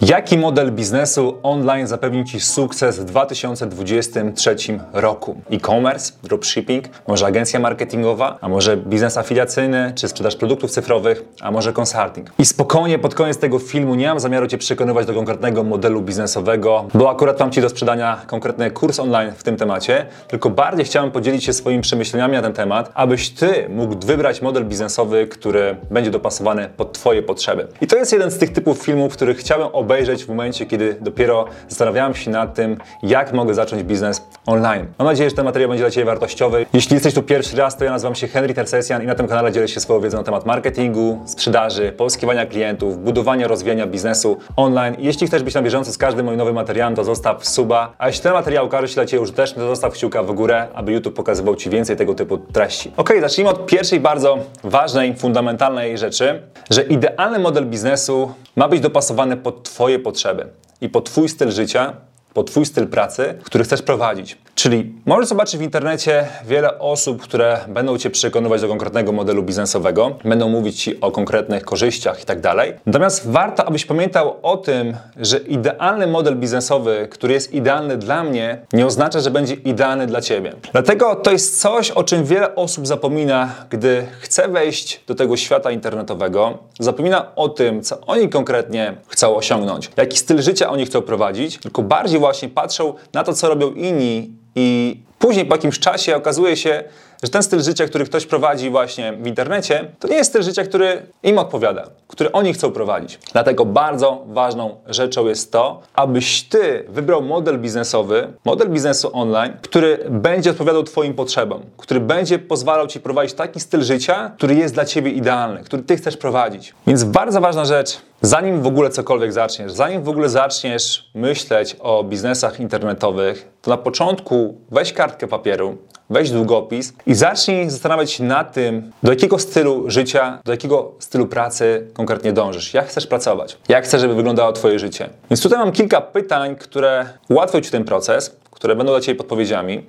Jaki model biznesu online zapewni Ci sukces w 2023 roku? E-commerce, dropshipping, może agencja marketingowa, a może biznes afiliacyjny, czy sprzedaż produktów cyfrowych, a może consulting. I spokojnie pod koniec tego filmu nie mam zamiaru Cię przekonywać do konkretnego modelu biznesowego, bo akurat mam Ci do sprzedania konkretny kurs online w tym temacie, tylko bardziej chciałem podzielić się swoimi przemyśleniami na ten temat, abyś Ty mógł wybrać model biznesowy, który będzie dopasowany pod Twoje potrzeby. I to jest jeden z tych typów filmów, których chciałem obejrzeć w momencie, kiedy dopiero zastanawiałem się nad tym, jak mogę zacząć biznes online. Mam nadzieję, że ten materiał będzie dla Ciebie wartościowy. Jeśli jesteś tu pierwszy raz, to ja nazywam się Henry Tersesjan i na tym kanale dzielę się swoją wiedzą na temat marketingu, sprzedaży, pozyskiwania klientów, budowania, rozwijania biznesu online. Jeśli chcesz być na bieżąco z każdym moim nowym materiałem, to zostaw suba. A jeśli ten materiał okaże się dla Ciebie użyteczny, to zostaw kciuka w górę, aby YouTube pokazywał Ci więcej tego typu treści. Ok, zacznijmy od pierwszej bardzo ważnej, fundamentalnej rzeczy, że idealny model biznesu ma być dopasowany pod Twoje potrzeby i pod Twój styl życia, pod Twój styl pracy, który chcesz prowadzić. Czyli możesz zobaczyć w internecie wiele osób, które będą Cię przekonywać do konkretnego modelu biznesowego, będą mówić Ci o konkretnych korzyściach i tak. Natomiast warto, abyś pamiętał o tym, że idealny model biznesowy, który jest idealny dla mnie, nie oznacza, że będzie idealny dla Ciebie. Dlatego to jest coś, o czym wiele osób zapomina, gdy chce wejść do tego świata internetowego. Zapomina o tym, co oni konkretnie chcą osiągnąć, jaki styl życia oni chcą prowadzić, tylko bardziej właśnie patrzą na to, co robią inni i później po jakimś czasie okazuje się, że ten styl życia, który ktoś prowadzi właśnie w internecie, to nie jest styl życia, który im odpowiada, który oni chcą prowadzić. Dlatego bardzo ważną rzeczą jest to, abyś ty wybrał model biznesowy, model biznesu online, który będzie odpowiadał Twoim potrzebom, który będzie pozwalał Ci prowadzić taki styl życia, który jest dla Ciebie idealny, który Ty chcesz prowadzić. Więc bardzo ważna rzecz, zanim w ogóle cokolwiek zaczniesz, zanim w ogóle zaczniesz myśleć o biznesach internetowych, to na początku weź kartkę papieru, weź długopis i zacznij zastanawiać się nad tym, do jakiego stylu życia, do jakiego stylu pracy konkretnie dążysz. Jak chcesz pracować? Jak chcesz, żeby wyglądało Twoje życie? Więc tutaj mam kilka pytań, które ułatwią Ci ten proces, które będą dla Ciebie podpowiedziami.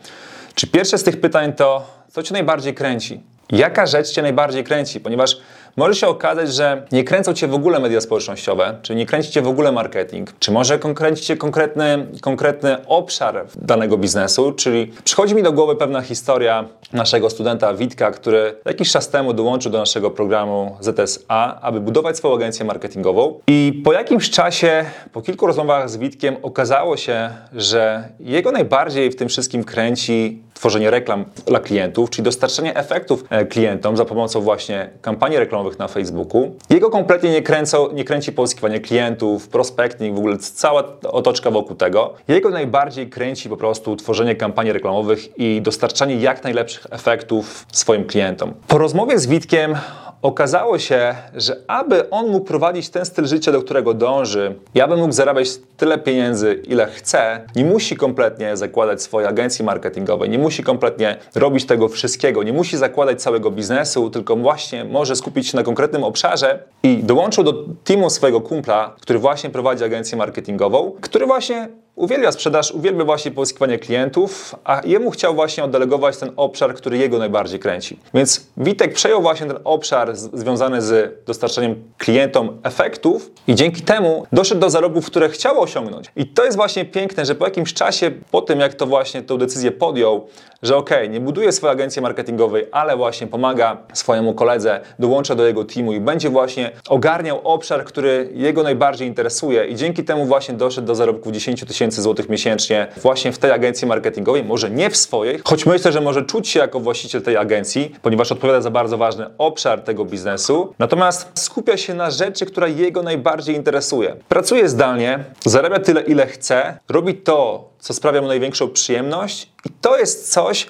Czy pierwsze z tych pytań to, co Cię najbardziej kręci? Jaka rzecz Cię najbardziej kręci? Ponieważ może się okazać, że nie kręcą Cię w ogóle media społecznościowe, czy nie kręci Cię w ogóle marketing, czy może kręci Cię konkretny, konkretny obszar danego biznesu, czyli przychodzi mi do głowy pewna historia naszego studenta Witka, który jakiś czas temu dołączył do naszego programu ZSA, aby budować swoją agencję marketingową. I po jakimś czasie, po kilku rozmowach z Witkiem okazało się, że jego najbardziej w tym wszystkim kręci tworzenie reklam dla klientów, czyli dostarczanie efektów e, klientom za pomocą właśnie kampanii reklamowych na Facebooku. Jego kompletnie nie, kręcą, nie kręci pozyskiwanie klientów, prospecting, w ogóle cała otoczka wokół tego. Jego najbardziej kręci po prostu tworzenie kampanii reklamowych i dostarczanie jak najlepszych efektów swoim klientom. Po rozmowie z Witkiem okazało się, że aby on mógł prowadzić ten styl życia, do którego dąży, i aby mógł zarabiać tyle pieniędzy, ile chce, nie musi kompletnie zakładać swojej agencji marketingowej, nie musi kompletnie robić tego wszystkiego, nie musi zakładać całego biznesu, tylko właśnie może skupić się na konkretnym obszarze i dołączył do teamu swojego kumpla, który właśnie prowadzi agencję marketingową, który właśnie uwielbia sprzedaż, uwielbia właśnie pozyskiwanie klientów, a jemu chciał właśnie oddelegować ten obszar, który jego najbardziej kręci. Więc Witek przejął właśnie ten obszar związany z dostarczaniem klientom efektów i dzięki temu doszedł do zarobków, które chciał osiągnąć. I to jest właśnie piękne, że po jakimś czasie, po tym jak to właśnie tę decyzję podjął, że ok, nie buduje swojej agencji marketingowej, ale właśnie pomaga swojemu koledze, dołącza do jego teamu i będzie właśnie ogarniał obszar, który jego najbardziej interesuje i dzięki temu właśnie doszedł do zarobków 10 tysięcy złotych miesięcznie właśnie w tej agencji marketingowej, może nie w swojej, choć myślę, że może czuć się jako właściciel tej agencji, ponieważ odpowiada za bardzo ważny obszar tego biznesu, natomiast skupia się na rzeczy, która jego najbardziej interesuje. Pracuje zdalnie, zarabia tyle, ile chce, robi to, co sprawia mu największą przyjemność i to jest coś,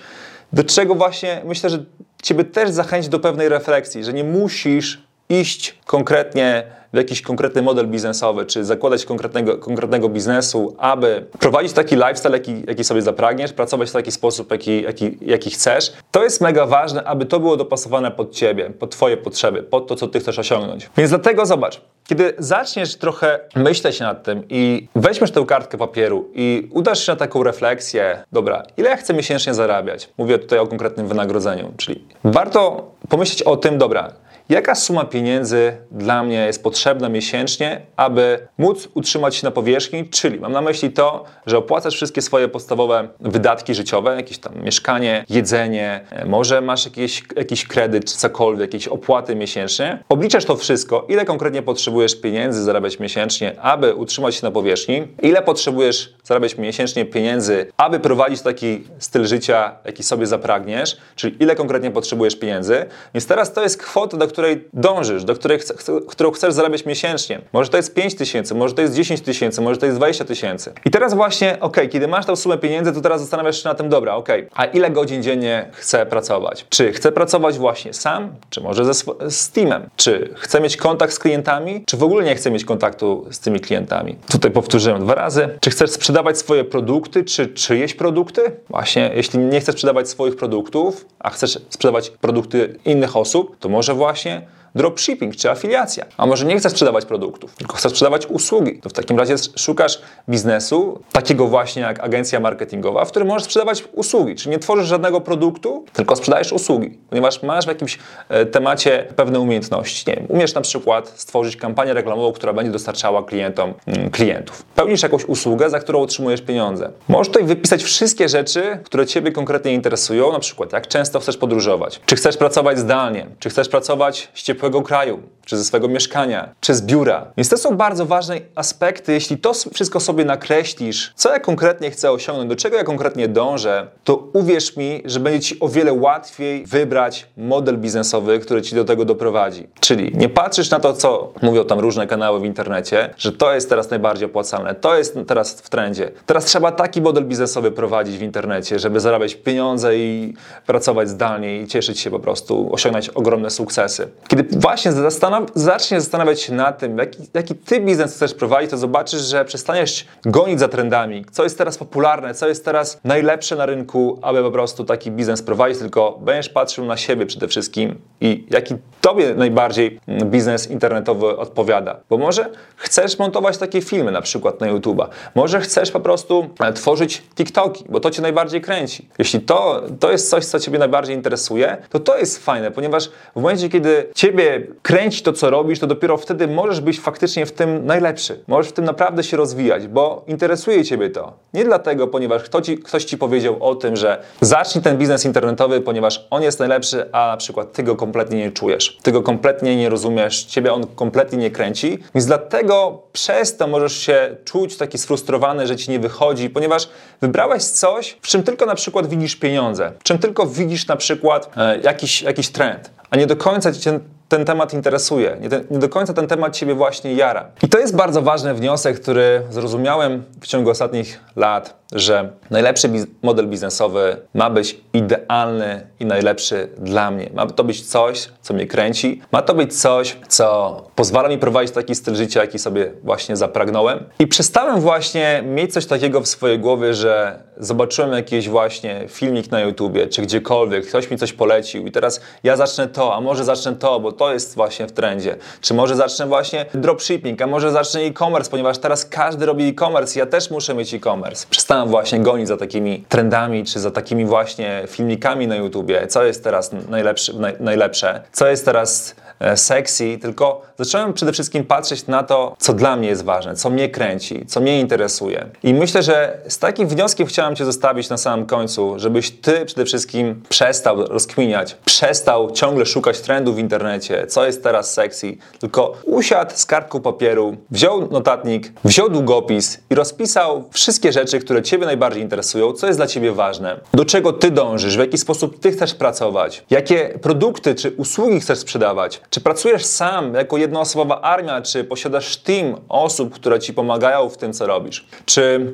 do czego właśnie myślę, że Ciebie też zachęci do pewnej refleksji, że nie musisz iść konkretnie w jakiś konkretny model biznesowy, czy zakładać konkretnego, konkretnego biznesu, aby prowadzić taki lifestyle, jaki, jaki sobie zapragniesz, pracować w taki sposób, jaki, jaki, jaki chcesz, to jest mega ważne, aby to było dopasowane pod Ciebie, pod Twoje potrzeby, pod to, co Ty chcesz osiągnąć. Więc dlatego zobacz, kiedy zaczniesz trochę myśleć nad tym i weźmiesz tę kartkę papieru i udasz się na taką refleksję, dobra, ile ja chcę miesięcznie zarabiać? Mówię tutaj o konkretnym wynagrodzeniu, czyli warto pomyśleć o tym, dobra, jaka suma pieniędzy dla mnie jest potrzebna miesięcznie, aby móc utrzymać się na powierzchni, czyli mam na myśli to, że opłacasz wszystkie swoje podstawowe wydatki życiowe, jakieś tam mieszkanie, jedzenie, e, może masz jakiś, jakiś kredyt czy cokolwiek, jakieś opłaty miesięcznie. Obliczasz to wszystko, ile konkretnie potrzebujesz pieniędzy zarabiać miesięcznie, aby utrzymać się na powierzchni, ile potrzebujesz zarabiać miesięcznie pieniędzy, aby prowadzić taki styl życia, jaki sobie zapragniesz, czyli ile konkretnie potrzebujesz pieniędzy. Więc teraz to jest kwota, do której dążysz, do której chce, którą chcesz zarabiać miesięcznie. Może to jest 5 tysięcy, może to jest 10 tysięcy, może to jest 20 tysięcy. I teraz właśnie, ok, kiedy masz tą sumę pieniędzy, to teraz zastanawiasz się na tym, dobra, ok, a ile godzin dziennie chcę pracować? Czy chcę pracować właśnie sam, czy może ze, z teamem? Czy chcę mieć kontakt z klientami, czy w ogóle nie chcę mieć kontaktu z tymi klientami? Tutaj powtórzyłem dwa razy. Czy chcesz sprzedawać swoje produkty, czy czyjeś produkty? Właśnie, jeśli nie chcesz sprzedawać swoich produktów, a chcesz sprzedawać produkty innych osób, to może właśnie задачи dropshipping czy afiliacja. A może nie chcesz sprzedawać produktów, tylko chcesz sprzedawać usługi. To w takim razie szukasz biznesu takiego właśnie jak agencja marketingowa, w którym możesz sprzedawać usługi. Czyli nie tworzysz żadnego produktu, tylko sprzedajesz usługi, ponieważ masz w jakimś e, temacie pewne umiejętności. Nie wiem, umiesz na przykład stworzyć kampanię reklamową, która będzie dostarczała klientom mm, klientów. Pełnisz jakąś usługę, za którą otrzymujesz pieniądze. Możesz tutaj wypisać wszystkie rzeczy, które Ciebie konkretnie interesują, na przykład jak często chcesz podróżować, czy chcesz pracować zdalnie, czy chcesz pracować z ciepłego swojego kraju, czy ze swojego mieszkania, czy z biura. Więc to są bardzo ważne aspekty. Jeśli to wszystko sobie nakreślisz, co ja konkretnie chcę osiągnąć, do czego ja konkretnie dążę, to uwierz mi, że będzie ci o wiele łatwiej wybrać model biznesowy, który ci do tego doprowadzi. Czyli nie patrzysz na to, co mówią tam różne kanały w internecie, że to jest teraz najbardziej opłacalne, to jest teraz w trendzie. Teraz trzeba taki model biznesowy prowadzić w internecie, żeby zarabiać pieniądze i pracować zdalnie i cieszyć się po prostu, osiągnąć ogromne sukcesy. Kiedy właśnie zastanaw zaczniesz zastanawiać się nad tym, jaki, jaki ty biznes chcesz prowadzić, to zobaczysz, że przestaniesz gonić za trendami, co jest teraz popularne, co jest teraz najlepsze na rynku, aby po prostu taki biznes prowadzić, tylko będziesz patrzył na siebie przede wszystkim i jaki tobie najbardziej biznes internetowy odpowiada. Bo może chcesz montować takie filmy na przykład na YouTube'a, może chcesz po prostu e, tworzyć TikToki, bo to cię najbardziej kręci. Jeśli to, to jest coś, co ciebie najbardziej interesuje, to to jest fajne, ponieważ w momencie, kiedy ciebie kręci to, co robisz, to dopiero wtedy możesz być faktycznie w tym najlepszy. Możesz w tym naprawdę się rozwijać, bo interesuje Ciebie to. Nie dlatego, ponieważ ktoś ci, ktoś ci powiedział o tym, że zacznij ten biznes internetowy, ponieważ on jest najlepszy, a na przykład Ty go kompletnie nie czujesz. Ty go kompletnie nie rozumiesz, Ciebie on kompletnie nie kręci, więc dlatego przez to możesz się czuć taki sfrustrowany, że Ci nie wychodzi, ponieważ wybrałeś coś, w czym tylko na przykład widzisz pieniądze, w czym tylko widzisz na przykład e, jakiś, jakiś trend, a nie do końca Ci ten ten temat interesuje, nie, nie, do końca ten temat Ciebie właśnie jara. I to jest bardzo ważny wniosek, który zrozumiałem w ciągu ostatnich lat, że najlepszy biz model biznesowy ma być idealny i najlepszy dla mnie. Ma to być coś, co mnie kręci, ma to być coś, co pozwala mi prowadzić taki styl życia, jaki sobie właśnie zapragnąłem. I przestałem właśnie mieć coś takiego w swojej głowie, że zobaczyłem jakiś właśnie filmik na YouTubie, czy gdziekolwiek, ktoś mi coś polecił i teraz ja zacznę to, a może zacznę to, bo to jest właśnie w trendzie. Czy może zacznę właśnie dropshipping, a może zacznę e-commerce, ponieważ teraz każdy robi e-commerce, ja też muszę mieć e-commerce. Przestałem właśnie gonić za takimi trendami, czy za takimi właśnie filmikami na YouTubie, co jest teraz najlepsze, najlepsze? Co jest teraz sexy, tylko zacząłem przede wszystkim patrzeć na to, co dla mnie jest ważne, co mnie kręci, co mnie interesuje. I myślę, że z takim wnioskiem chciałem Cię zostawić na samym końcu, żebyś Ty przede wszystkim przestał rozkminiać, przestał ciągle szukać trendów w internecie, co jest teraz sexy, tylko usiadł z kartką papieru, wziął notatnik, wziął długopis i rozpisał wszystkie rzeczy, które Ciebie najbardziej interesują, co jest dla Ciebie ważne, do czego Ty dążysz, w jaki sposób Ty chcesz pracować, jakie produkty czy usługi chcesz sprzedawać, czy pracujesz sam jako jednoosobowa armia, czy posiadasz team osób, które ci pomagają w tym, co robisz? Czy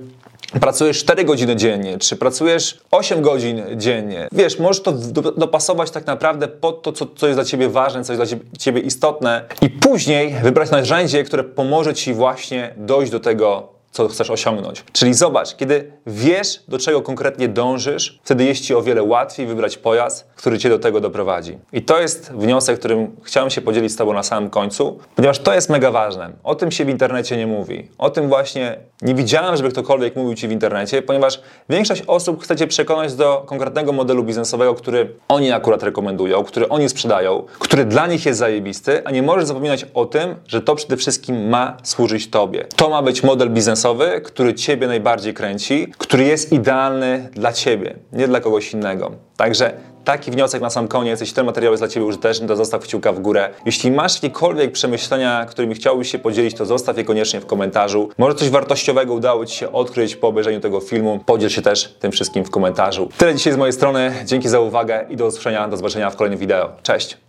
pracujesz 4 godziny dziennie, czy pracujesz 8 godzin dziennie. Wiesz, możesz to dopasować tak naprawdę pod to, co, co jest dla ciebie ważne, co jest dla ciebie, istotne i później wybrać narzędzie, które pomoże ci właśnie dojść do tego co chcesz osiągnąć. Czyli zobacz, kiedy wiesz, do czego konkretnie dążysz, wtedy jest Ci o wiele łatwiej wybrać pojazd, który Cię do tego doprowadzi. I to jest wniosek, którym chciałem się podzielić z Tobą na samym końcu, ponieważ to jest mega ważne. O tym się w internecie nie mówi. O tym właśnie nie widziałem, żeby ktokolwiek mówił Ci w internecie, ponieważ większość osób chce Cię przekonać do konkretnego modelu biznesowego, który oni akurat rekomendują, który oni sprzedają, który dla nich jest zajebisty, a nie możesz zapominać o tym, że to przede wszystkim ma służyć Tobie. To ma być model biznesowy, który Ciebie najbardziej kręci, który jest idealny dla Ciebie, nie dla kogoś innego. Także taki wniosek na sam koniec. Jeśli ten materiał jest dla Ciebie użyteczny, to zostaw kciuka w górę. Jeśli masz jakiekolwiek przemyślenia, którymi chciałbyś się podzielić, to zostaw je koniecznie w komentarzu. Może coś wartościowego udało Ci się odkryć po obejrzeniu tego filmu. Podziel się też tym wszystkim w komentarzu. Tyle dzisiaj z mojej strony. Dzięki za uwagę i do usłyszenia, do zobaczenia w kolejnym wideo. Cześć!